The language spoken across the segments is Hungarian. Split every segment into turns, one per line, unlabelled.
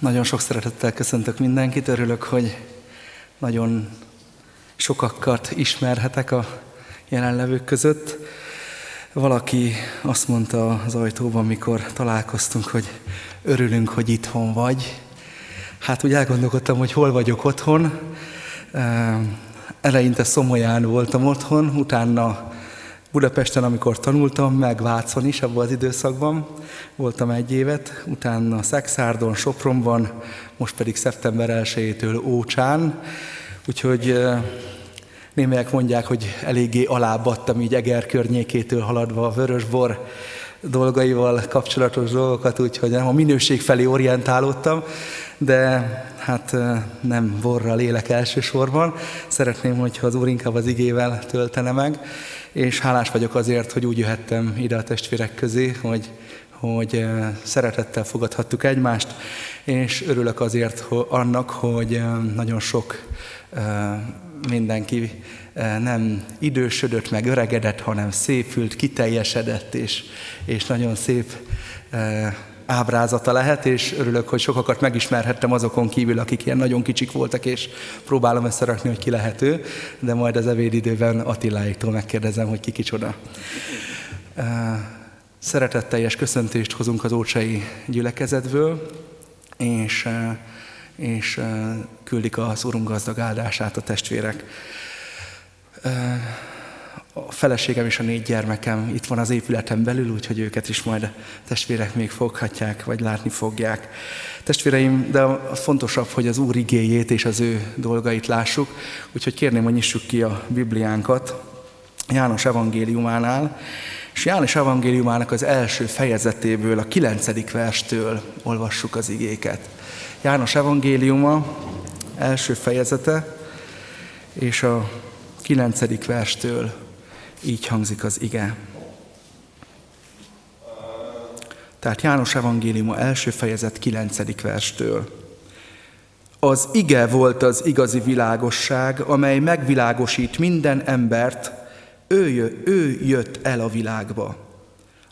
Nagyon sok szeretettel köszöntök mindenkit, örülök, hogy nagyon sokakat ismerhetek a jelenlevők között. Valaki azt mondta az ajtóban, mikor találkoztunk, hogy örülünk, hogy itthon vagy. Hát úgy elgondolkodtam, hogy hol vagyok otthon. Eleinte Szomolyán voltam otthon, utána Budapesten, amikor tanultam, meg Vácon is abban az időszakban, voltam egy évet, utána Szexárdon, Sopronban, most pedig szeptember 1-től Ócsán, úgyhogy némelyek mondják, hogy eléggé alábbadtam így Eger környékétől haladva a vörösbor dolgaival kapcsolatos dolgokat, úgyhogy nem a minőség felé orientálódtam, de hát nem borral élek elsősorban. Szeretném, hogyha az Úr inkább az igével töltene meg, és hálás vagyok azért, hogy úgy jöhettem ide a testvérek közé, hogy, hogy szeretettel fogadhattuk egymást, és örülök azért hogy annak, hogy nagyon sok mindenki nem idősödött, meg öregedett, hanem szépült, kiteljesedett, és, és nagyon szép ábrázata lehet, és örülök, hogy sokakat megismerhettem azokon kívül, akik ilyen nagyon kicsik voltak, és próbálom összerakni, hogy ki lehet ő, de majd az evédidőben Attiláiktól megkérdezem, hogy ki kicsoda. Szeretetteljes köszöntést hozunk az ócsai gyülekezetből, és, és küldik az Urunk gazdag áldását a testvérek a feleségem és a négy gyermekem itt van az épületen belül, úgyhogy őket is majd a testvérek még foghatják, vagy látni fogják. Testvéreim, de fontosabb, hogy az Úr igéjét és az ő dolgait lássuk, úgyhogy kérném, hogy nyissuk ki a Bibliánkat János evangéliumánál, és János evangéliumának az első fejezetéből, a kilencedik verstől olvassuk az igéket. János evangéliuma első fejezete, és a kilencedik verstől így hangzik az ige. Tehát János evangéliuma első fejezet 9. verstől. Az ige volt az igazi világosság, amely megvilágosít minden embert, ő, ő jött el a világba.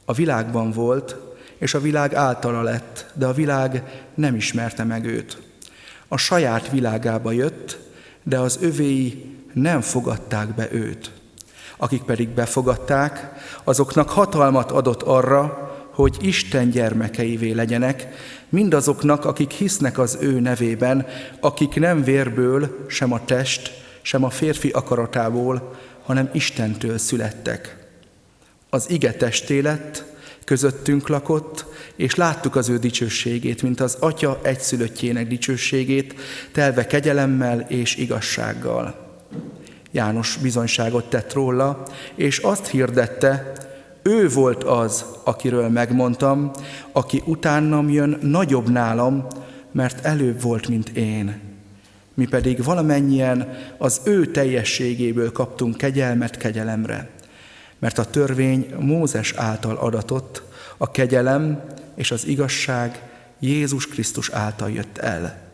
A világban volt, és a világ általa lett, de a világ nem ismerte meg őt. A saját világába jött, de az övéi nem fogadták be őt. Akik pedig befogadták, azoknak hatalmat adott arra, hogy Isten gyermekeivé legyenek, mindazoknak, akik hisznek az ő nevében, akik nem vérből, sem a test, sem a férfi akaratából, hanem Istentől születtek. Az ige testé lett, közöttünk lakott, és láttuk az ő dicsőségét, mint az Atya egyszülöttjének dicsőségét, telve kegyelemmel és igazsággal. János bizonyságot tett róla, és azt hirdette, ő volt az, akiről megmondtam, aki utánam jön nagyobb nálam, mert előbb volt, mint én. Mi pedig valamennyien az ő teljességéből kaptunk kegyelmet kegyelemre. Mert a törvény Mózes által adatott, a kegyelem és az igazság Jézus Krisztus által jött el.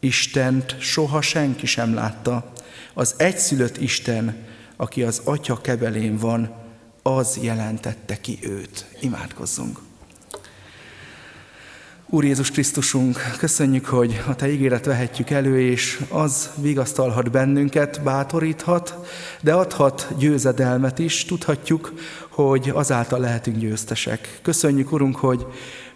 Istent soha senki sem látta, az egyszülött Isten, aki az Atya kebelén van, az jelentette ki őt. Imádkozzunk! Úr Jézus Krisztusunk, köszönjük, hogy a Te ígéret vehetjük elő, és az vigasztalhat bennünket, bátoríthat, de adhat győzedelmet is. Tudhatjuk, hogy azáltal lehetünk győztesek. Köszönjük, Urunk, hogy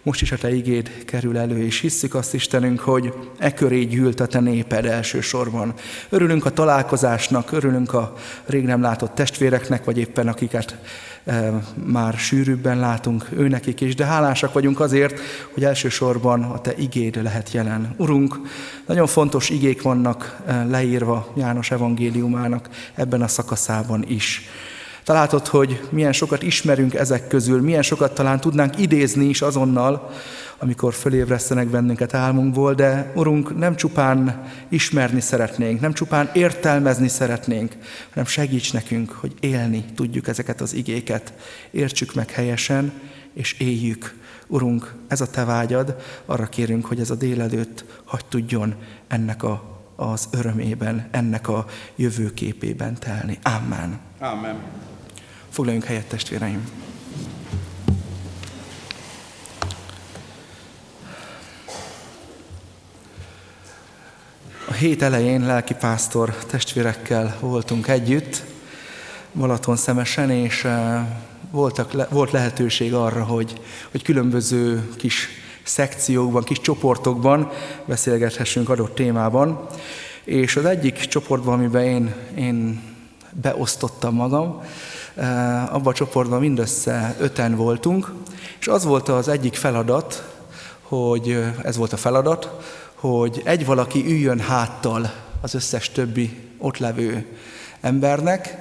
most is a Te igéd kerül elő, és hisszük azt, Istenünk, hogy e köré gyűlt a Te néped elsősorban. Örülünk a találkozásnak, örülünk a rég nem látott testvéreknek, vagy éppen akiket e, már sűrűbben látunk őnekik is, de hálásak vagyunk azért, hogy elsősorban a Te igéd lehet jelen. Urunk, nagyon fontos igék vannak e, leírva János evangéliumának ebben a szakaszában is. Találtod, hogy milyen sokat ismerünk ezek közül, milyen sokat talán tudnánk idézni is azonnal, amikor fölébresztenek bennünket álmunkból, de Urunk, nem csupán ismerni szeretnénk, nem csupán értelmezni szeretnénk, hanem segíts nekünk, hogy élni tudjuk ezeket az igéket, értsük meg helyesen, és éljük. Urunk, ez a Te vágyad, arra kérünk, hogy ez a délelőtt hagy tudjon ennek a, az örömében, ennek a jövőképében telni. Amen.
Amen.
Foglaljunk helyet, testvéreim! hét elején lelkipásztor testvérekkel voltunk együtt, Balaton szemesen, és voltak, volt lehetőség arra, hogy, hogy különböző kis szekciókban, kis csoportokban beszélgethessünk adott témában. És az egyik csoportban, amiben én, én beosztottam magam, abban a csoportban mindössze öten voltunk, és az volt az egyik feladat, hogy ez volt a feladat, hogy egy valaki üljön háttal az összes többi ott levő embernek,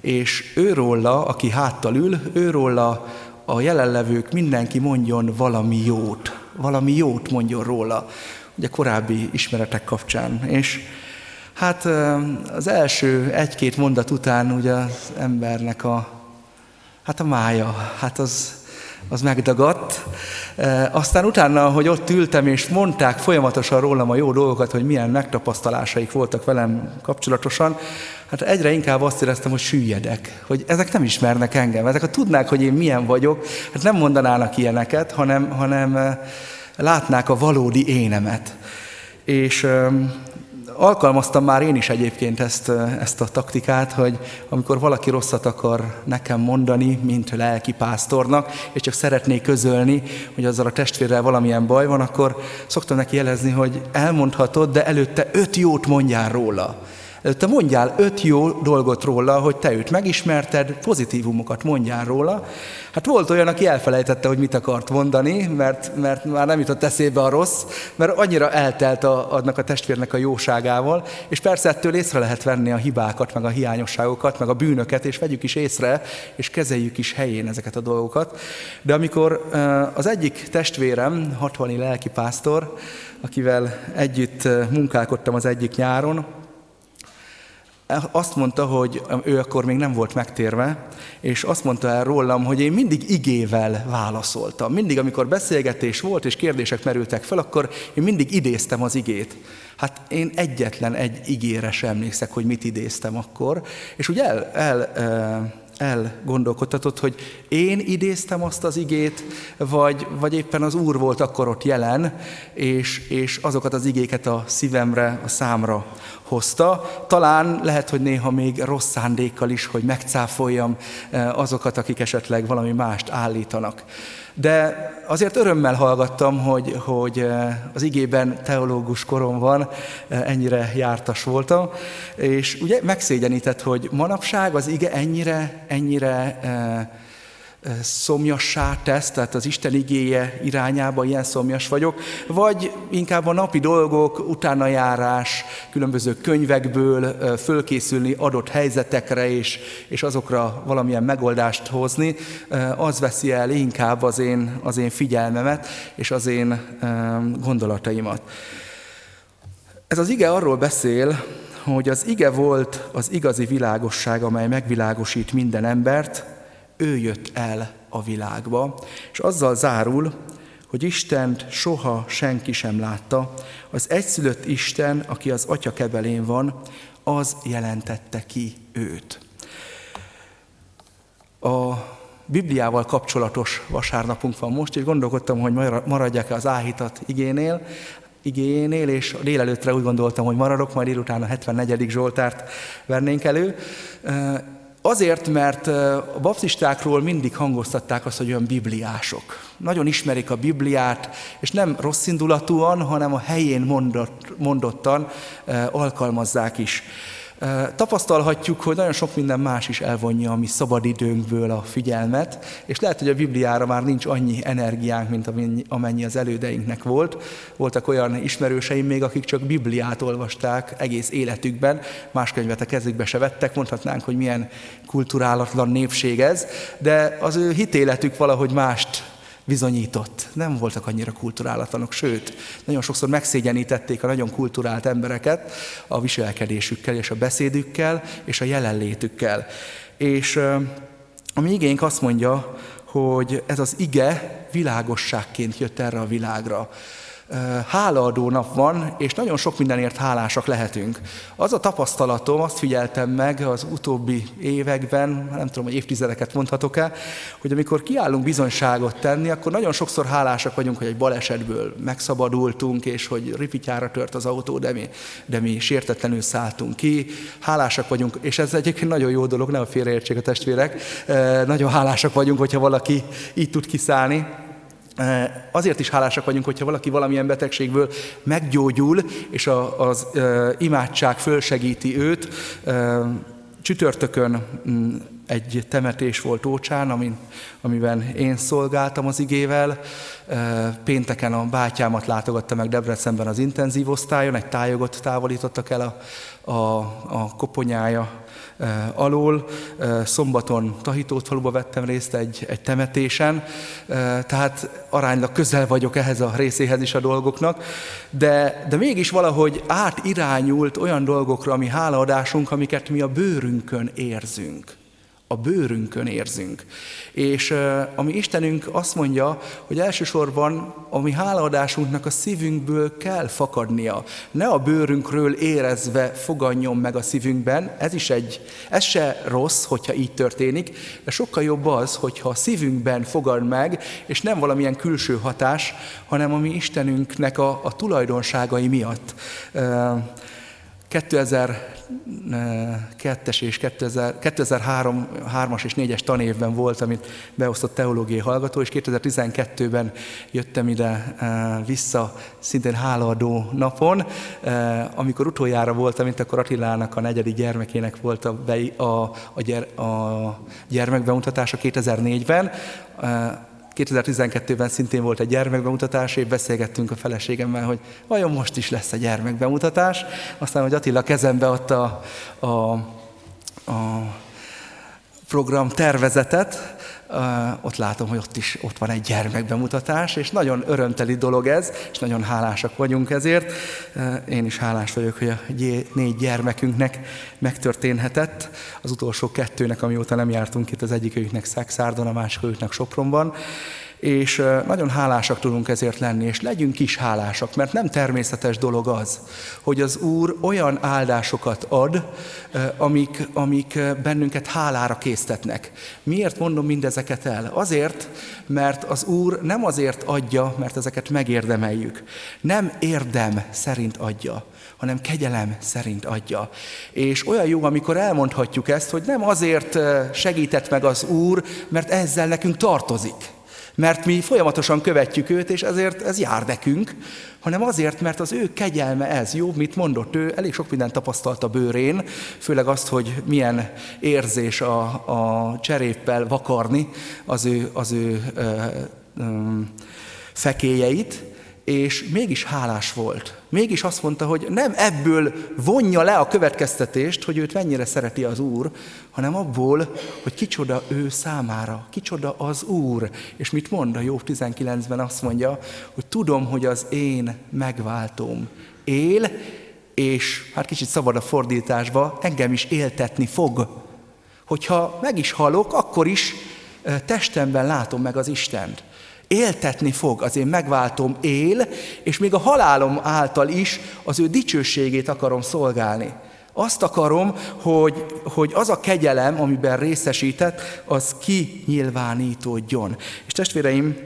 és őróla, aki háttal ül, őróla a jelenlevők mindenki mondjon valami jót, valami jót mondjon róla, ugye korábbi ismeretek kapcsán. És hát az első egy-két mondat után ugye az embernek a, hát a mája, hát az, az megdagadt. Aztán utána, hogy ott ültem, és mondták folyamatosan rólam a jó dolgokat, hogy milyen megtapasztalásaik voltak velem kapcsolatosan, hát egyre inkább azt éreztem, hogy süllyedek, hogy ezek nem ismernek engem, ezek ha tudnák, hogy én milyen vagyok, hát nem mondanának ilyeneket, hanem, hanem látnák a valódi énemet. És alkalmaztam már én is egyébként ezt, ezt a taktikát, hogy amikor valaki rosszat akar nekem mondani, mint lelki pásztornak, és csak szeretné közölni, hogy azzal a testvérrel valamilyen baj van, akkor szoktam neki jelezni, hogy elmondhatod, de előtte öt jót mondjál róla. Te mondjál öt jó dolgot róla, hogy te őt megismerted, pozitívumokat mondjál róla. Hát volt olyan, aki elfelejtette, hogy mit akart mondani, mert, mert már nem jutott eszébe a rossz, mert annyira eltelt a, adnak a testvérnek a jóságával, és persze ettől észre lehet venni a hibákat, meg a hiányosságokat, meg a bűnöket, és vegyük is észre, és kezeljük is helyén ezeket a dolgokat. De amikor az egyik testvérem, 60 lelkipásztor, akivel együtt munkálkodtam az egyik nyáron, azt mondta, hogy ő akkor még nem volt megtérve, és azt mondta el rólam, hogy én mindig igével válaszoltam. Mindig, amikor beszélgetés volt, és kérdések merültek fel, akkor én mindig idéztem az igét. Hát én egyetlen egy igére sem emlékszek, hogy mit idéztem akkor. És úgy el, el elgondolkodtatott, hogy én idéztem azt az igét, vagy, vagy éppen az Úr volt akkor ott jelen, és, és azokat az igéket a szívemre, a számra hozta. Talán lehet, hogy néha még rossz szándékkal is, hogy megcáfoljam eh, azokat, akik esetleg valami mást állítanak. De azért örömmel hallgattam, hogy, hogy eh, az igében teológus korom van, eh, ennyire jártas voltam, és ugye megszégyenített, hogy manapság az ige ennyire, ennyire szomjassá tesz, tehát az Isten igéje irányába ilyen szomjas vagyok, vagy inkább a napi dolgok, utánajárás, különböző könyvekből fölkészülni adott helyzetekre és, és azokra valamilyen megoldást hozni, az veszi el inkább az én, az én figyelmemet és az én gondolataimat. Ez az ige arról beszél, hogy az ige volt az igazi világosság, amely megvilágosít minden embert, ő jött el a világba, és azzal zárul, hogy Istent soha senki sem látta, az egyszülött Isten, aki az Atya kebelén van, az jelentette ki őt. A Bibliával kapcsolatos vasárnapunk van most, és gondolkodtam, hogy maradjak-e az áhítat igénél, igénél, és délelőttre úgy gondoltam, hogy maradok, majd délután a 74. Zsoltárt vennénk elő. Azért, mert a baptistákról mindig hangoztatták azt, hogy olyan bibliások. Nagyon ismerik a Bibliát, és nem rossz indulatúan, hanem a helyén mondott, mondottan alkalmazzák is. Tapasztalhatjuk, hogy nagyon sok minden más is elvonja a mi szabadidőnkből a figyelmet, és lehet, hogy a Bibliára már nincs annyi energiánk, mint amennyi az elődeinknek volt. Voltak olyan ismerőseim még, akik csak Bibliát olvasták egész életükben, más könyvet a kezükbe se vettek, mondhatnánk, hogy milyen kulturálatlan népség ez, de az ő hitéletük valahogy mást bizonyított. Nem voltak annyira kulturálatlanok, sőt, nagyon sokszor megszégyenítették a nagyon kulturált embereket a viselkedésükkel és a beszédükkel és a jelenlétükkel. És a mi igénk azt mondja, hogy ez az ige világosságként jött erre a világra. Hálaadó nap van, és nagyon sok mindenért hálásak lehetünk. Az a tapasztalatom, azt figyeltem meg az utóbbi években, nem tudom, hogy évtizedeket mondhatok-e, hogy amikor kiállunk bizonyságot tenni, akkor nagyon sokszor hálásak vagyunk, hogy egy balesetből megszabadultunk, és hogy ripityára tört az autó, de mi, de mi sértetlenül szálltunk ki. Hálásak vagyunk, és ez egyébként nagyon jó dolog, ne a félreértsék a testvérek. Nagyon hálásak vagyunk, hogyha valaki így tud kiszállni. Azért is hálásak vagyunk, hogyha valaki valamilyen betegségből meggyógyul, és az imádság fölsegíti őt. Csütörtökön mm, egy temetés volt Ócsán, amin, amiben én szolgáltam az igével. Pénteken a bátyámat látogatta meg Debrecenben az intenzív osztályon, egy tájogot távolítottak el a, a, a koponyája alól. Szombaton Tahitót faluba vettem részt egy, egy temetésen, tehát aránylag közel vagyok ehhez a részéhez is a dolgoknak, de, de mégis valahogy átirányult olyan dolgokra, ami hálaadásunk, amiket mi a bőrünkön érzünk a bőrünkön érzünk. És a mi Istenünk azt mondja, hogy elsősorban a mi hálaadásunknak a szívünkből kell fakadnia. Ne a bőrünkről érezve fogadjon meg a szívünkben, ez is egy, ez se rossz, hogyha így történik, de sokkal jobb az, hogyha a szívünkben fogad meg, és nem valamilyen külső hatás, hanem a mi Istenünknek a, a tulajdonságai miatt. 2002-es és 2003-as és 4-es tanévben volt, amit beosztott teológiai hallgató, és 2012-ben jöttem ide eh, vissza, szintén hálaadó napon. Eh, amikor utoljára voltam itt, akkor Attilának a negyedik gyermekének volt a, a, a, a gyermekbemutatása 2004-ben. 2012-ben szintén volt egy gyermekbemutatás, és beszélgettünk a feleségemmel, hogy vajon most is lesz egy gyermekbemutatás. Aztán, hogy Attila kezembe adta a, a, a program tervezetet, ott látom, hogy ott is ott van egy gyermekbemutatás, és nagyon örömteli dolog ez, és nagyon hálásak vagyunk ezért. Én is hálás vagyok, hogy a négy gyermekünknek megtörténhetett. Az utolsó kettőnek, amióta nem jártunk itt, az egyikőjüknek Szexárdon, a másikőjüknek Sopronban és nagyon hálásak tudunk ezért lenni, és legyünk is hálásak, mert nem természetes dolog az, hogy az Úr olyan áldásokat ad, amik, amik bennünket hálára késztetnek. Miért mondom mindezeket el? Azért, mert az Úr nem azért adja, mert ezeket megérdemeljük. Nem érdem szerint adja, hanem kegyelem szerint adja. És olyan jó, amikor elmondhatjuk ezt, hogy nem azért segített meg az Úr, mert ezzel nekünk tartozik mert mi folyamatosan követjük őt, és ezért ez jár nekünk, hanem azért, mert az ő kegyelme ez. Jó, mit mondott ő? Elég sok mindent tapasztalt a bőrén, főleg azt, hogy milyen érzés a, a cseréppel vakarni az ő, az ő ö, ö, fekélyeit, és mégis hálás volt. Mégis azt mondta, hogy nem ebből vonja le a következtetést, hogy őt mennyire szereti az Úr, hanem abból, hogy kicsoda ő számára, kicsoda az Úr. És mit mond a Jobb 19-ben? Azt mondja, hogy tudom, hogy az én megváltom él, és hát kicsit szabad a fordításba, engem is éltetni fog. Hogyha meg is halok, akkor is testemben látom meg az Istent éltetni fog, az én megváltom él, és még a halálom által is az ő dicsőségét akarom szolgálni. Azt akarom, hogy, hogy az a kegyelem, amiben részesített, az kinyilvánítódjon. És testvéreim,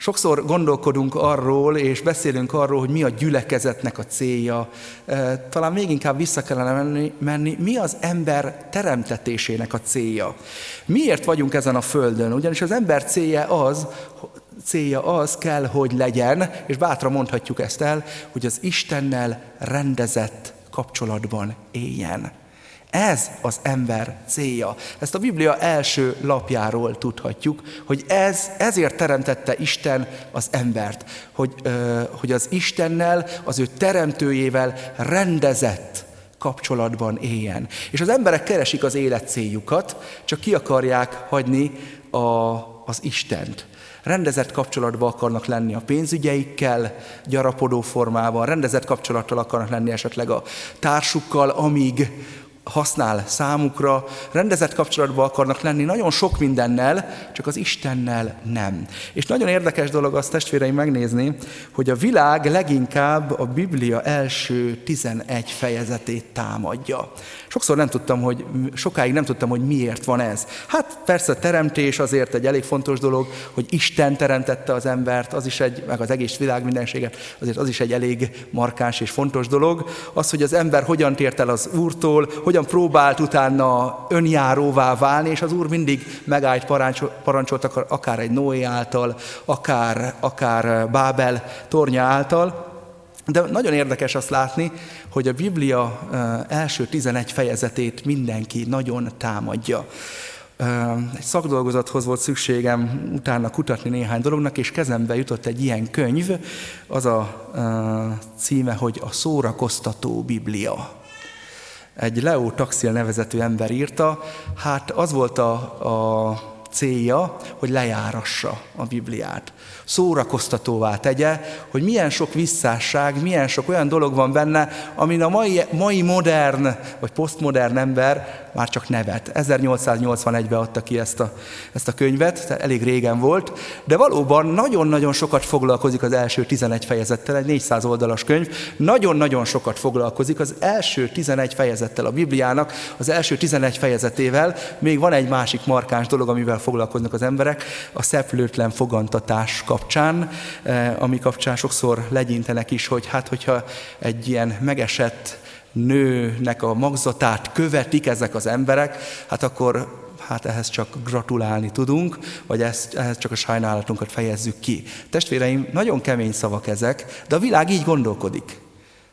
Sokszor gondolkodunk arról, és beszélünk arról, hogy mi a gyülekezetnek a célja. Talán még inkább vissza kellene menni, menni, mi az ember teremtetésének a célja. Miért vagyunk ezen a földön? Ugyanis az ember célja az, célja az kell, hogy legyen, és bátran mondhatjuk ezt el, hogy az Istennel rendezett kapcsolatban éljen. Ez az ember célja. Ezt a Biblia első lapjáról tudhatjuk, hogy ez, ezért teremtette Isten az embert, hogy, hogy az Istennel, az ő teremtőjével rendezett kapcsolatban éljen. És az emberek keresik az élet céljukat, csak ki akarják hagyni a, az Istent rendezett kapcsolatban akarnak lenni a pénzügyeikkel, gyarapodó formában, rendezett kapcsolattal akarnak lenni esetleg a társukkal, amíg használ számukra, rendezett kapcsolatban akarnak lenni nagyon sok mindennel, csak az Istennel nem. És nagyon érdekes dolog azt testvéreim megnézni, hogy a világ leginkább a Biblia első 11 fejezetét támadja. Sokszor nem tudtam, hogy sokáig nem tudtam, hogy miért van ez. Hát persze a teremtés azért egy elég fontos dolog, hogy Isten teremtette az embert, az is egy, meg az egész világ mindenséget, azért az is egy elég markáns és fontos dolog. Az, hogy az ember hogyan tért el az Úrtól, hogyan próbált utána önjáróvá válni, és az Úr mindig megállt parancsolt akár egy Noé által, akár, akár Bábel tornya által. De nagyon érdekes azt látni, hogy a Biblia első 11 fejezetét mindenki nagyon támadja. Egy szakdolgozathoz volt szükségem utána kutatni néhány dolognak, és kezembe jutott egy ilyen könyv, az a címe, hogy a szórakoztató Biblia. Egy Leo Taxil nevezetű ember írta, hát az volt a, a célja, hogy lejárassa a Bibliát. Szórakoztatóvá tegye, hogy milyen sok visszásság, milyen sok olyan dolog van benne, amin a mai, mai modern vagy posztmodern ember már csak nevet. 1881-ben adta ki ezt a, ezt a könyvet, tehát elég régen volt, de valóban nagyon-nagyon sokat foglalkozik az első 11 fejezettel, egy 400 oldalas könyv, nagyon-nagyon sokat foglalkozik az első 11 fejezettel a Bibliának, az első 11 fejezetével, még van egy másik markáns dolog, amivel foglalkoznak az emberek, a szeplőtlen fogantatás kapcsán, eh, ami kapcsán sokszor legyintenek is, hogy hát hogyha egy ilyen megesett nőnek a magzatát követik ezek az emberek, hát akkor hát ehhez csak gratulálni tudunk, vagy ezt, ehhez csak a sajnálatunkat fejezzük ki. Testvéreim, nagyon kemény szavak ezek, de a világ így gondolkodik.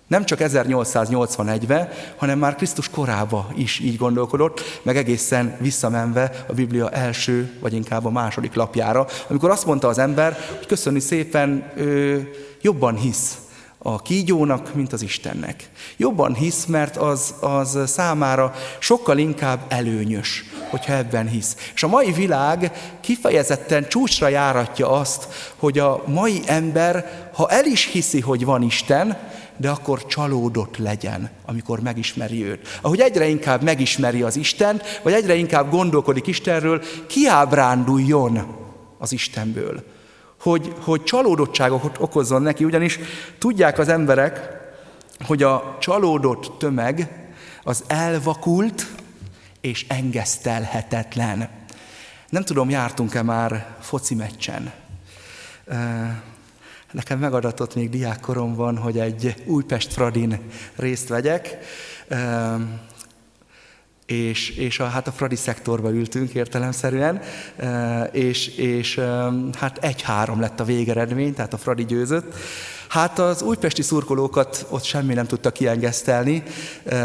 Nem csak 1881-ben, hanem már Krisztus korába is így gondolkodott, meg egészen visszamenve a Biblia első, vagy inkább a második lapjára, amikor azt mondta az ember, hogy köszönni szépen, ő jobban hisz a kígyónak, mint az Istennek. Jobban hisz, mert az, az számára sokkal inkább előnyös, hogyha ebben hisz. És a mai világ kifejezetten csúcsra járatja azt, hogy a mai ember, ha el is hiszi, hogy van Isten, de akkor csalódott legyen, amikor megismeri őt. Ahogy egyre inkább megismeri az Istent, vagy egyre inkább gondolkodik Istenről, kiábránduljon az Istenből hogy, hogy csalódottságot okozzon neki, ugyanis tudják az emberek, hogy a csalódott tömeg az elvakult és engesztelhetetlen. Nem tudom, jártunk-e már foci meccsen. Nekem megadatott még diákkoromban, hogy egy Újpest Fradin részt vegyek és, és a, hát a Fradi szektorba ültünk értelemszerűen, e, és, és e, hát egy-három lett a végeredmény, tehát a Fradi győzött. Hát az újpesti szurkolókat ott semmi nem tudta kiengesztelni, e,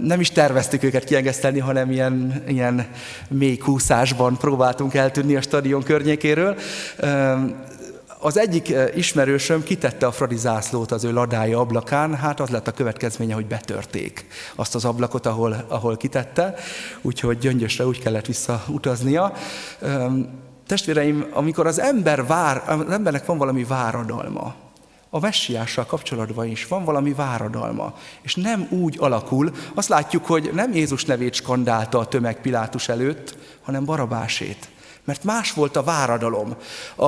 nem is terveztük őket kiengesztelni, hanem ilyen, ilyen mély kúszásban próbáltunk eltűnni a stadion környékéről. Az egyik eh, ismerősöm kitette a Fradi zászlót az ő ladája ablakán, hát az lett a következménye, hogy betörték azt az ablakot, ahol, ahol kitette, úgyhogy gyöngyösre úgy kellett visszautaznia. Testvéreim, amikor az ember vár, az embernek van valami váradalma, a messiással kapcsolatban is van valami váradalma, és nem úgy alakul, azt látjuk, hogy nem Jézus nevét skandálta a tömeg Pilátus előtt, hanem Barabásét. Mert más volt a váradalom. A,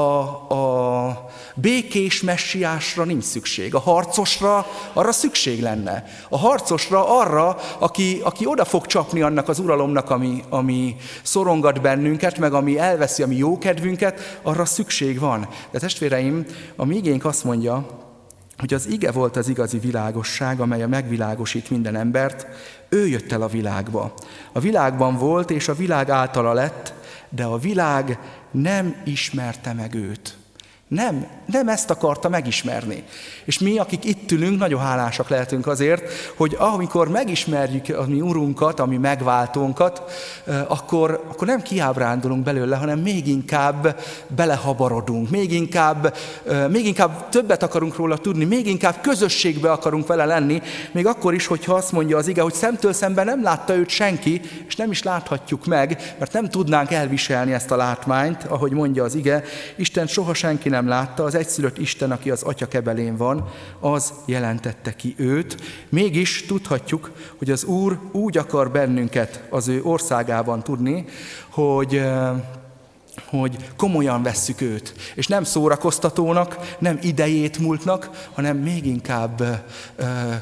a békés messiásra nincs szükség. A harcosra arra szükség lenne. A harcosra arra, aki, aki oda fog csapni annak az uralomnak, ami, ami szorongat bennünket, meg ami elveszi a mi jókedvünket, arra szükség van. De testvéreim, a mi igénk azt mondja, hogy az ige volt az igazi világosság, amely a megvilágosít minden embert, ő jött el a világba. A világban volt, és a világ általa lett, de a világ nem ismerte meg őt. Nem, nem ezt akarta megismerni. És mi, akik itt ülünk, nagyon hálásak lehetünk azért, hogy amikor megismerjük a mi urunkat, a mi megváltónkat, akkor, akkor nem kiábrándulunk belőle, hanem még inkább belehabarodunk, még inkább, még inkább többet akarunk róla tudni, még inkább közösségbe akarunk vele lenni, még akkor is, hogyha azt mondja az ige, hogy szemtől szemben nem látta őt senki, és nem is láthatjuk meg, mert nem tudnánk elviselni ezt a látmányt, ahogy mondja az ige, Isten soha senki nem látta, az egyszülött Isten, aki az atya kebelén van, az jelentette ki őt. Mégis tudhatjuk, hogy az Úr úgy akar bennünket az ő országában tudni, hogy hogy komolyan vesszük őt, és nem szórakoztatónak, nem idejét múltnak, hanem még inkább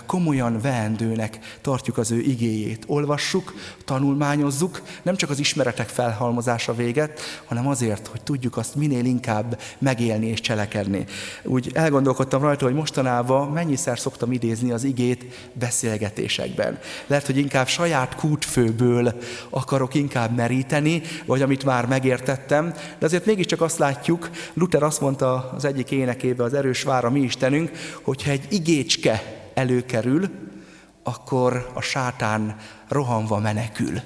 komolyan veendőnek tartjuk az ő igéjét. Olvassuk, tanulmányozzuk, nem csak az ismeretek felhalmozása véget, hanem azért, hogy tudjuk azt minél inkább megélni és cselekedni. Úgy elgondolkodtam rajta, hogy mostanában mennyiszer szoktam idézni az igét beszélgetésekben. Lehet, hogy inkább saját kútfőből akarok inkább meríteni, vagy amit már megértettem, nem, de azért mégiscsak azt látjuk, Luther azt mondta az egyik énekébe, az erős vára mi Istenünk, hogyha egy igécske előkerül, akkor a sátán rohanva menekül.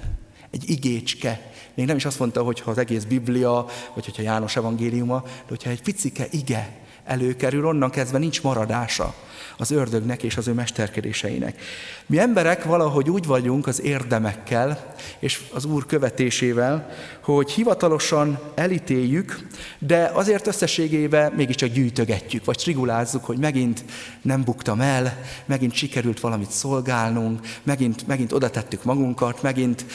Egy igécske. Még nem is azt mondta, hogy ha az egész Biblia, vagy hogyha János evangéliuma, de hogyha egy picike ige előkerül, onnan kezdve nincs maradása az ördögnek és az ő mesterkedéseinek. Mi emberek valahogy úgy vagyunk az érdemekkel és az Úr követésével, hogy hivatalosan elítéljük, de azért összességében mégiscsak gyűjtögetjük, vagy trigulázzuk, hogy megint nem buktam el, megint sikerült valamit szolgálnunk, megint, megint oda tettük magunkat, megint,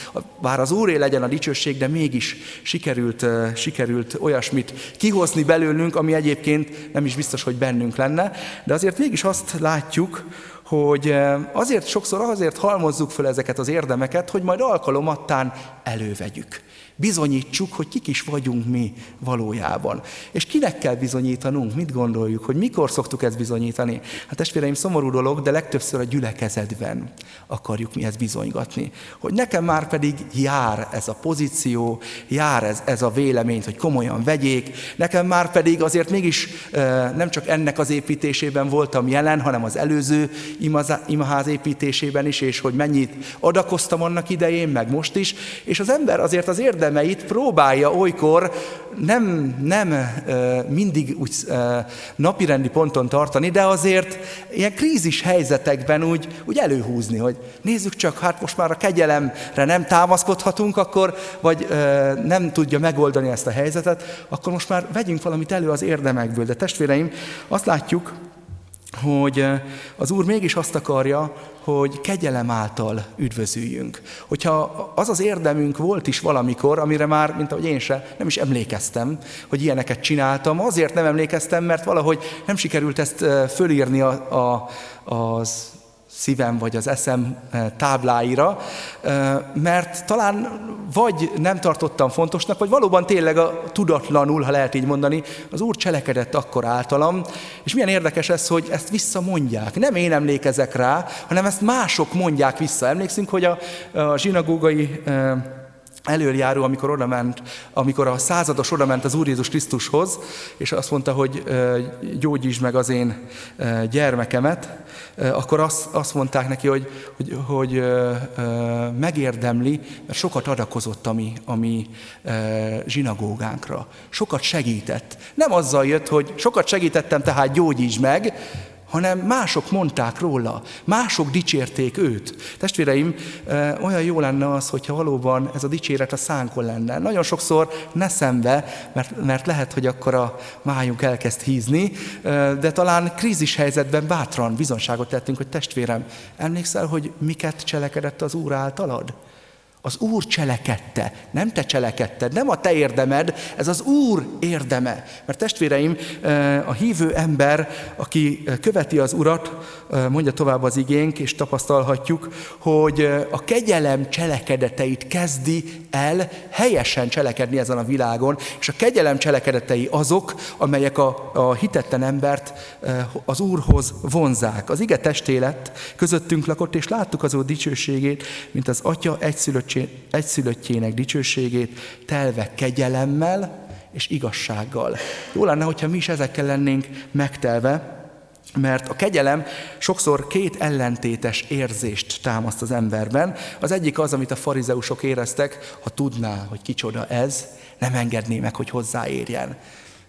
bár az Úré legyen a dicsőség, de mégis sikerült, sikerült olyasmit kihozni belőlünk, ami egyébként nem is biztos, hogy bennünk lenne, de azért mégis azt látjuk, hogy azért sokszor azért halmozzuk fel ezeket az érdemeket, hogy majd alkalomattán elővegyük bizonyítsuk, hogy kik is vagyunk mi valójában. És kinek kell bizonyítanunk? Mit gondoljuk, hogy mikor szoktuk ezt bizonyítani? Hát testvéreim, szomorú dolog, de legtöbbször a gyülekezetben akarjuk mi ezt bizonygatni. Hogy nekem már pedig jár ez a pozíció, jár ez, ez a vélemény, hogy komolyan vegyék, nekem már pedig azért mégis nem csak ennek az építésében voltam jelen, hanem az előző imaház építésében is, és hogy mennyit adakoztam annak idején, meg most is, és az ember azért az érde érdemeit próbálja olykor nem, nem mindig úgy napirendi ponton tartani, de azért ilyen krízis helyzetekben úgy, úgy előhúzni, hogy nézzük csak, hát most már a kegyelemre nem támaszkodhatunk, akkor, vagy nem tudja megoldani ezt a helyzetet, akkor most már vegyünk valamit elő az érdemekből. De testvéreim, azt látjuk, hogy az Úr mégis azt akarja, hogy kegyelem által üdvözüljünk. Hogyha az az érdemünk volt is valamikor, amire már, mint ahogy én se, nem is emlékeztem, hogy ilyeneket csináltam, azért nem emlékeztem, mert valahogy nem sikerült ezt fölírni a, a, az szívem vagy az eszem eh, tábláira, eh, mert talán vagy nem tartottam fontosnak, vagy valóban tényleg a tudatlanul, ha lehet így mondani, az Úr cselekedett akkor általam, és milyen érdekes ez, hogy ezt visszamondják. Nem én emlékezek rá, hanem ezt mások mondják vissza. Emlékszünk, hogy a, a zsinagógai eh, előjáró, amikor oda ment, amikor a százados oda ment az Úr Jézus Krisztushoz, és azt mondta, hogy gyógyítsd meg az én gyermekemet, akkor azt, azt mondták neki, hogy, hogy, hogy megérdemli, mert sokat adakozott a mi, a mi zsinagógánkra. Sokat segített. Nem azzal jött, hogy sokat segítettem, tehát gyógyítsd meg, hanem mások mondták róla, mások dicsérték őt. Testvéreim, olyan jó lenne az, hogyha valóban ez a dicséret a szánkon lenne. Nagyon sokszor ne szembe, mert, mert lehet, hogy akkor a májunk elkezd hízni, de talán krízis helyzetben bátran bizonságot tettünk, hogy testvérem, emlékszel, hogy miket cselekedett az Úr általad? Az Úr cselekedte, nem te cselekedted, nem a te érdemed, ez az Úr érdeme. Mert testvéreim, a hívő ember, aki követi az Urat, mondja tovább az igénk, és tapasztalhatjuk, hogy a kegyelem cselekedeteit kezdi el helyesen cselekedni ezen a világon, és a kegyelem cselekedetei azok, amelyek a, a hitetten embert az Úrhoz vonzák. Az ige testélet közöttünk lakott, és láttuk az Úr dicsőségét, mint az Atya egyszülött egyszülöttjének dicsőségét telve kegyelemmel és igazsággal. Jó lenne, hogyha mi is ezekkel lennénk megtelve, mert a kegyelem sokszor két ellentétes érzést támaszt az emberben. Az egyik az, amit a farizeusok éreztek, ha tudná, hogy kicsoda ez, nem engedné meg, hogy hozzáérjen.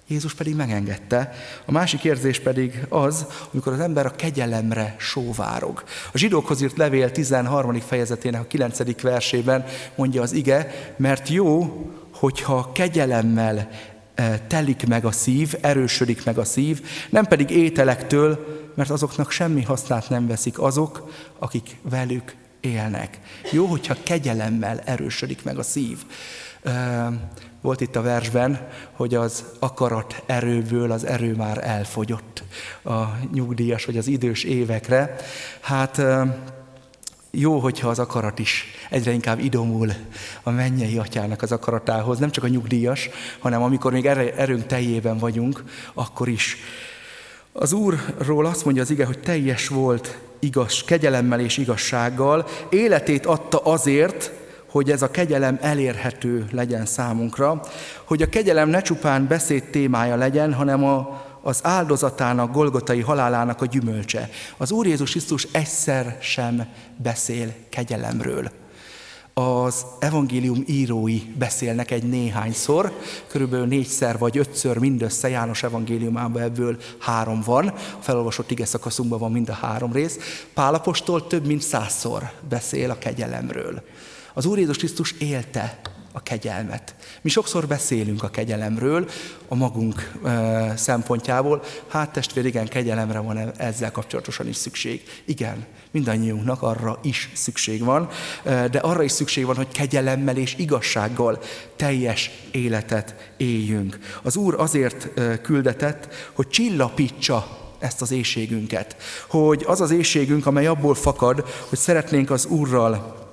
Jézus pedig megengedte. A másik érzés pedig az, amikor az ember a kegyelemre sóvárog. A zsidókhoz írt levél 13. fejezetének a 9. versében mondja az ige, mert jó, hogyha kegyelemmel telik meg a szív, erősödik meg a szív, nem pedig ételektől, mert azoknak semmi hasznát nem veszik azok, akik velük élnek. Jó, hogyha kegyelemmel erősödik meg a szív. Volt itt a versben, hogy az akarat erőből az erő már elfogyott a nyugdíjas vagy az idős évekre. Hát jó, hogyha az akarat is egyre inkább idomul a mennyei atyának az akaratához, nem csak a nyugdíjas, hanem amikor még erőnk teljében vagyunk, akkor is. Az Úrról azt mondja az ige, hogy teljes volt igaz, kegyelemmel és igazsággal, életét adta azért, hogy ez a kegyelem elérhető legyen számunkra, hogy a kegyelem ne csupán beszéd témája legyen, hanem a, az áldozatának, Golgotai halálának a gyümölcse. Az Úr Jézus Krisztus egyszer sem beszél kegyelemről. Az evangélium írói beszélnek egy néhányszor, körülbelül négyszer vagy ötször mindössze János evangéliumában ebből három van, a felolvasott ige szakaszunkban van mind a három rész. Pálapostól több mint százszor beszél a kegyelemről. Az Úr Jézus Krisztus élte a kegyelmet. Mi sokszor beszélünk a kegyelemről, a magunk e, szempontjából. Hát testvér, igen, kegyelemre van e, ezzel kapcsolatosan is szükség. Igen, mindannyiunknak arra is szükség van, de arra is szükség van, hogy kegyelemmel és igazsággal teljes életet éljünk. Az Úr azért küldetett, hogy csillapítsa ezt az éjségünket. Hogy az az éjségünk, amely abból fakad, hogy szeretnénk az Úrral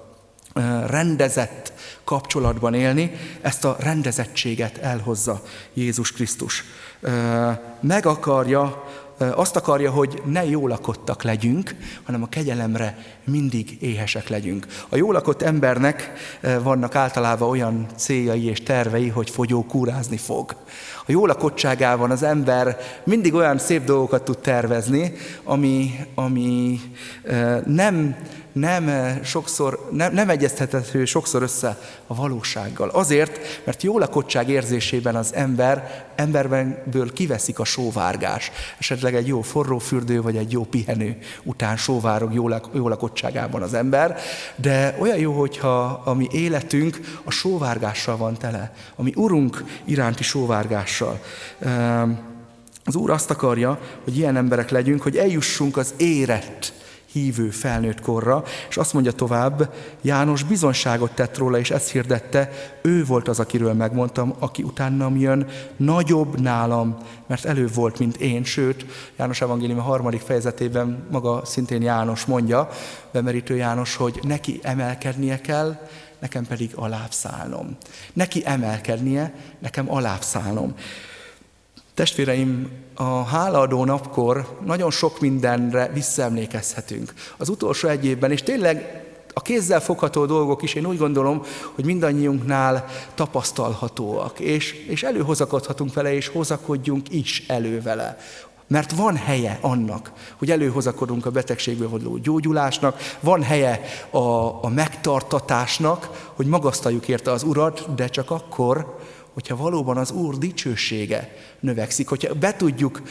rendezett kapcsolatban élni, ezt a rendezettséget elhozza Jézus Krisztus. Meg akarja, azt akarja, hogy ne jó lakottak legyünk, hanem a kegyelemre mindig éhesek legyünk. A jó lakott embernek vannak általában olyan céljai és tervei, hogy fogyó kúrázni fog. A jó lakottságában az ember mindig olyan szép dolgokat tud tervezni, ami, ami nem nem eh, sokszor, nem, nem egyeztethető sokszor össze a valósággal. Azért, mert jó lakottság érzésében az ember emberbenből kiveszik a sóvárgás. Esetleg egy jó forró fürdő, vagy egy jó pihenő után sóvárog jó, lak, jó lakottságában az ember, de olyan jó, hogyha a mi életünk a sóvárgással van tele, ami Urunk iránti sóvárgással. Ehm, az Úr azt akarja, hogy ilyen emberek legyünk, hogy eljussunk az érett hívő felnőtt korra, és azt mondja tovább, János bizonságot tett róla, és ezt hirdette, ő volt az, akiről megmondtam, aki utánam jön, nagyobb nálam, mert előbb volt, mint én, sőt, János Evangélium a harmadik fejezetében maga szintén János mondja, bemerítő János, hogy neki emelkednie kell, nekem pedig alábbszállnom. Neki emelkednie, nekem alábbszállnom. Testvéreim, a hálaadó napkor nagyon sok mindenre visszaemlékezhetünk. Az utolsó egy évben, és tényleg a kézzel fogható dolgok is én úgy gondolom, hogy mindannyiunknál tapasztalhatóak, és, és előhozakodhatunk vele, és hozakodjunk is elő vele. Mert van helye annak, hogy előhozakodunk a betegségből való gyógyulásnak, van helye a, a megtartatásnak, hogy magasztaljuk érte az Urat, de csak akkor, hogyha valóban az Úr dicsősége növekszik, hogyha be tudjuk,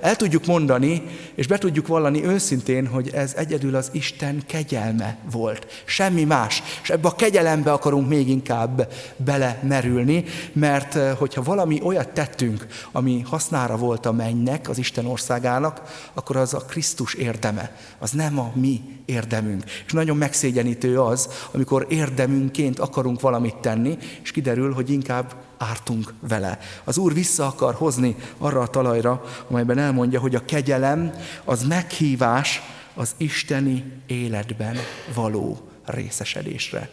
el tudjuk mondani, és be tudjuk vallani őszintén, hogy ez egyedül az Isten kegyelme volt. Semmi más. És ebbe a kegyelembe akarunk még inkább belemerülni, mert hogyha valami olyat tettünk, ami hasznára volt a mennynek, az Isten országának, akkor az a Krisztus érdeme, az nem a mi érdemünk. És nagyon megszégyenítő az, amikor érdemünként akarunk valamit tenni, és kiderül, hogy inkább ártunk vele. Az Úr vissza akar hozni arra a talajra, amelyben elmondja, hogy a kegyelem az meghívás az isteni életben való részesedésre.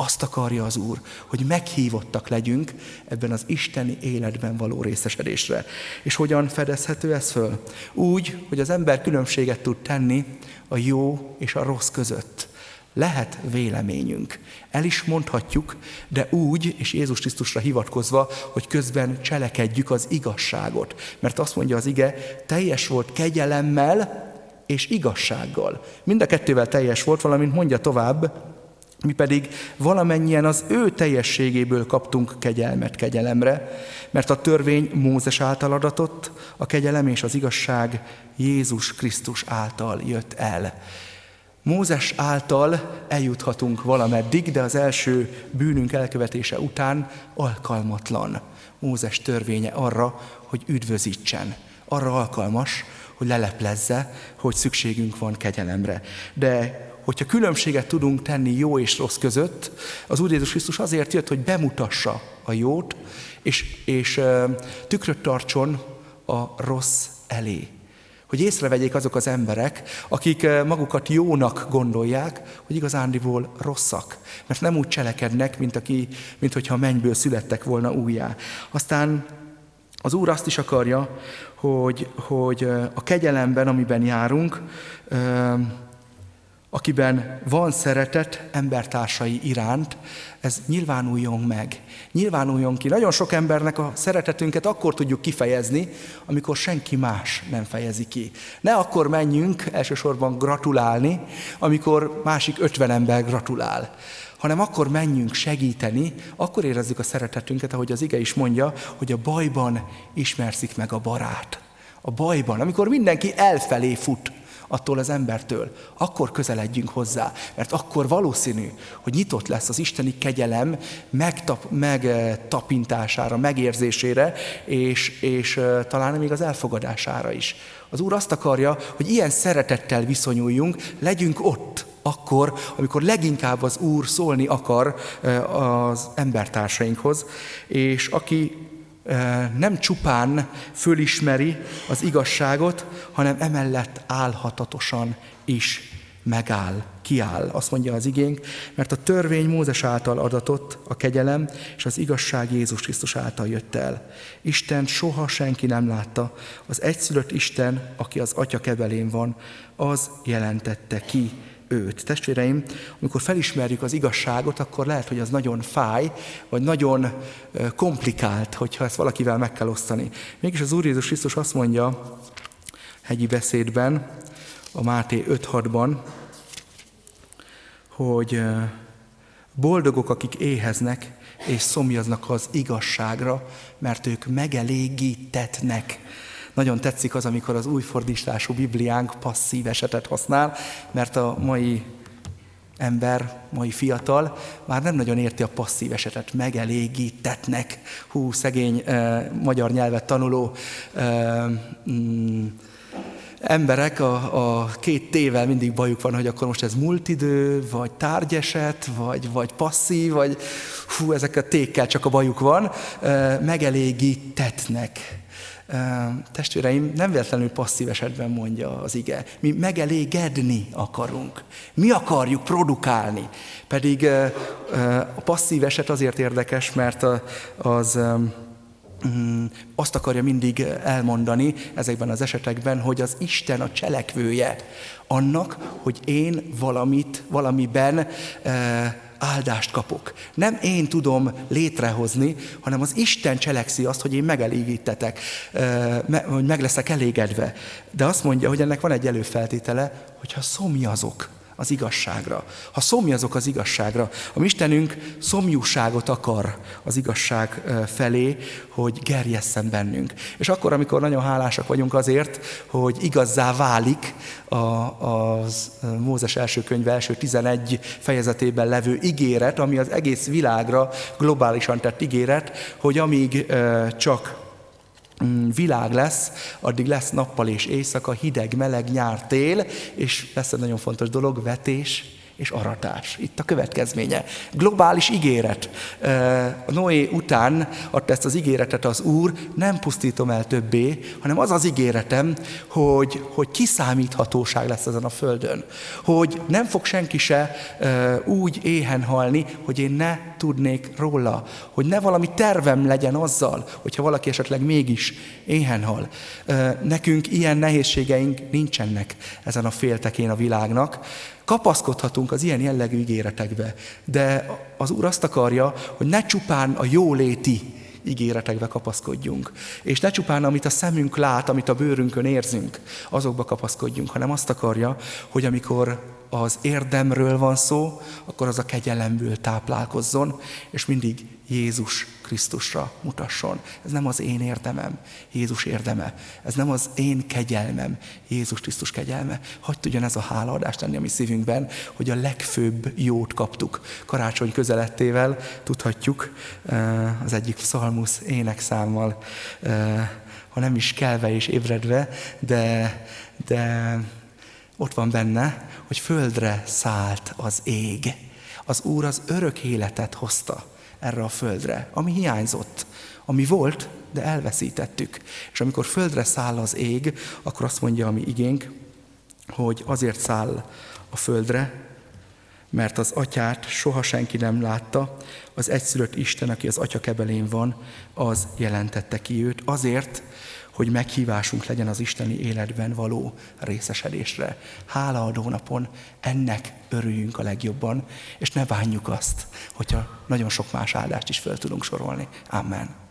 Azt akarja az Úr, hogy meghívottak legyünk ebben az isteni életben való részesedésre. És hogyan fedezhető ez föl? Úgy, hogy az ember különbséget tud tenni a jó és a rossz között. Lehet véleményünk, el is mondhatjuk, de úgy, és Jézus Krisztusra hivatkozva, hogy közben cselekedjük az igazságot. Mert azt mondja az ige, teljes volt kegyelemmel és igazsággal. Mind a kettővel teljes volt, valamint mondja tovább, mi pedig valamennyien az ő teljességéből kaptunk kegyelmet kegyelemre, mert a törvény Mózes által adatott, a kegyelem és az igazság Jézus Krisztus által jött el. Mózes által eljuthatunk valameddig, de az első bűnünk elkövetése után alkalmatlan Mózes törvénye arra, hogy üdvözítsen. Arra alkalmas, hogy leleplezze, hogy szükségünk van kegyelemre. De hogyha különbséget tudunk tenni jó és rossz között, az Úr Jézus Krisztus azért jött, hogy bemutassa a jót, és, és tükröt tartson a rossz elé. Hogy észrevegyék azok az emberek, akik magukat jónak gondolják, hogy igazándiból rosszak. Mert nem úgy cselekednek, mint, aki, mint hogyha mennyből születtek volna újjá. Aztán az Úr azt is akarja, hogy, hogy a kegyelemben, amiben járunk, akiben van szeretet embertársai iránt, ez nyilvánuljon meg, nyilvánuljon ki. Nagyon sok embernek a szeretetünket akkor tudjuk kifejezni, amikor senki más nem fejezi ki. Ne akkor menjünk elsősorban gratulálni, amikor másik ötven ember gratulál, hanem akkor menjünk segíteni, akkor érezzük a szeretetünket, ahogy az ige is mondja, hogy a bajban ismerszik meg a barát. A bajban, amikor mindenki elfelé fut, attól az embertől, akkor közeledjünk hozzá, mert akkor valószínű, hogy nyitott lesz az isteni kegyelem megtap, megtapintására, megérzésére, és, és talán még az elfogadására is. Az Úr azt akarja, hogy ilyen szeretettel viszonyuljunk, legyünk ott, akkor, amikor leginkább az Úr szólni akar az embertársainkhoz, és aki nem csupán fölismeri az igazságot, hanem emellett álhatatosan is megáll, kiáll. Azt mondja az igénk, mert a törvény Mózes által adatott, a kegyelem és az igazság Jézus Krisztus által jött el. Isten soha senki nem látta. Az egyszülött Isten, aki az Atya kebelén van, az jelentette ki őt. Testvéreim, amikor felismerjük az igazságot, akkor lehet, hogy az nagyon fáj, vagy nagyon komplikált, hogyha ezt valakivel meg kell osztani. Mégis az Úr Jézus Krisztus azt mondja hegyi beszédben, a Máté 5.6-ban, hogy boldogok, akik éheznek, és szomjaznak az igazságra, mert ők megelégítetnek. Nagyon tetszik az, amikor az újfordítású Bibliánk passzív esetet használ, mert a mai ember, mai fiatal már nem nagyon érti a passzív esetet, megelégítetnek. Hú, szegény eh, magyar nyelvet tanuló eh, mm, emberek a, a két tével mindig bajuk van, hogy akkor most ez multidő, vagy tárgyeset, vagy, vagy passzív, vagy hú, ezek a tékkel csak a bajuk van, eh, megelégítetnek testvéreim, nem véletlenül passzív esetben mondja az ige. Mi megelégedni akarunk. Mi akarjuk produkálni. Pedig a passzív eset azért érdekes, mert az mm, azt akarja mindig elmondani ezekben az esetekben, hogy az Isten a cselekvője annak, hogy én valamit, valamiben áldást kapok. Nem én tudom létrehozni, hanem az Isten cselekszi azt, hogy én megelégítetek, hogy meg leszek elégedve. De azt mondja, hogy ennek van egy előfeltétele, hogyha szomjazok az igazságra. Ha szomjazok az igazságra, a Istenünk szomjúságot akar az igazság felé, hogy gerjesszen bennünk. És akkor, amikor nagyon hálásak vagyunk azért, hogy igazzá válik a, az Mózes első könyve első 11 fejezetében levő ígéret, ami az egész világra globálisan tett ígéret, hogy amíg csak világ lesz, addig lesz nappal és éjszaka, hideg, meleg, nyár, tél, és lesz egy nagyon fontos dolog, vetés és aratás. Itt a következménye. Globális ígéret. Noé után adta ezt az ígéretet az Úr, nem pusztítom el többé, hanem az az ígéretem, hogy, hogy kiszámíthatóság lesz ezen a földön. Hogy nem fog senki se úgy éhen halni, hogy én ne tudnék róla. Hogy ne valami tervem legyen azzal, hogyha valaki esetleg mégis éhen hal. Nekünk ilyen nehézségeink nincsenek ezen a féltekén a világnak, kapaszkodhatunk az ilyen jellegű ígéretekbe, de az Úr azt akarja, hogy ne csupán a jóléti ígéretekbe kapaszkodjunk. És ne csupán, amit a szemünk lát, amit a bőrünkön érzünk, azokba kapaszkodjunk, hanem azt akarja, hogy amikor az érdemről van szó, akkor az a kegyelemből táplálkozzon, és mindig Jézus Krisztusra mutasson. Ez nem az én érdemem, Jézus érdeme. Ez nem az én kegyelmem, Jézus Krisztus kegyelme. Hogy tudjon ez a hálaadást lenni a mi szívünkben, hogy a legfőbb jót kaptuk. Karácsony közelettével tudhatjuk eh, az egyik psalmusz énekszámmal, eh, ha nem is kelve és ébredve, de, de ott van benne, hogy földre szállt az ég. Az Úr az örök életet hozta erre a földre, ami hiányzott, ami volt, de elveszítettük. És amikor földre száll az ég, akkor azt mondja a mi igénk, hogy azért száll a földre, mert az atyát soha senki nem látta, az egyszülött Isten, aki az atya kebelén van, az jelentette ki őt, azért, hogy meghívásunk legyen az isteni életben való részesedésre. Hálaadó napon ennek örüljünk a legjobban, és ne bánjuk azt, hogyha nagyon sok más áldást is fel tudunk sorolni. Amen.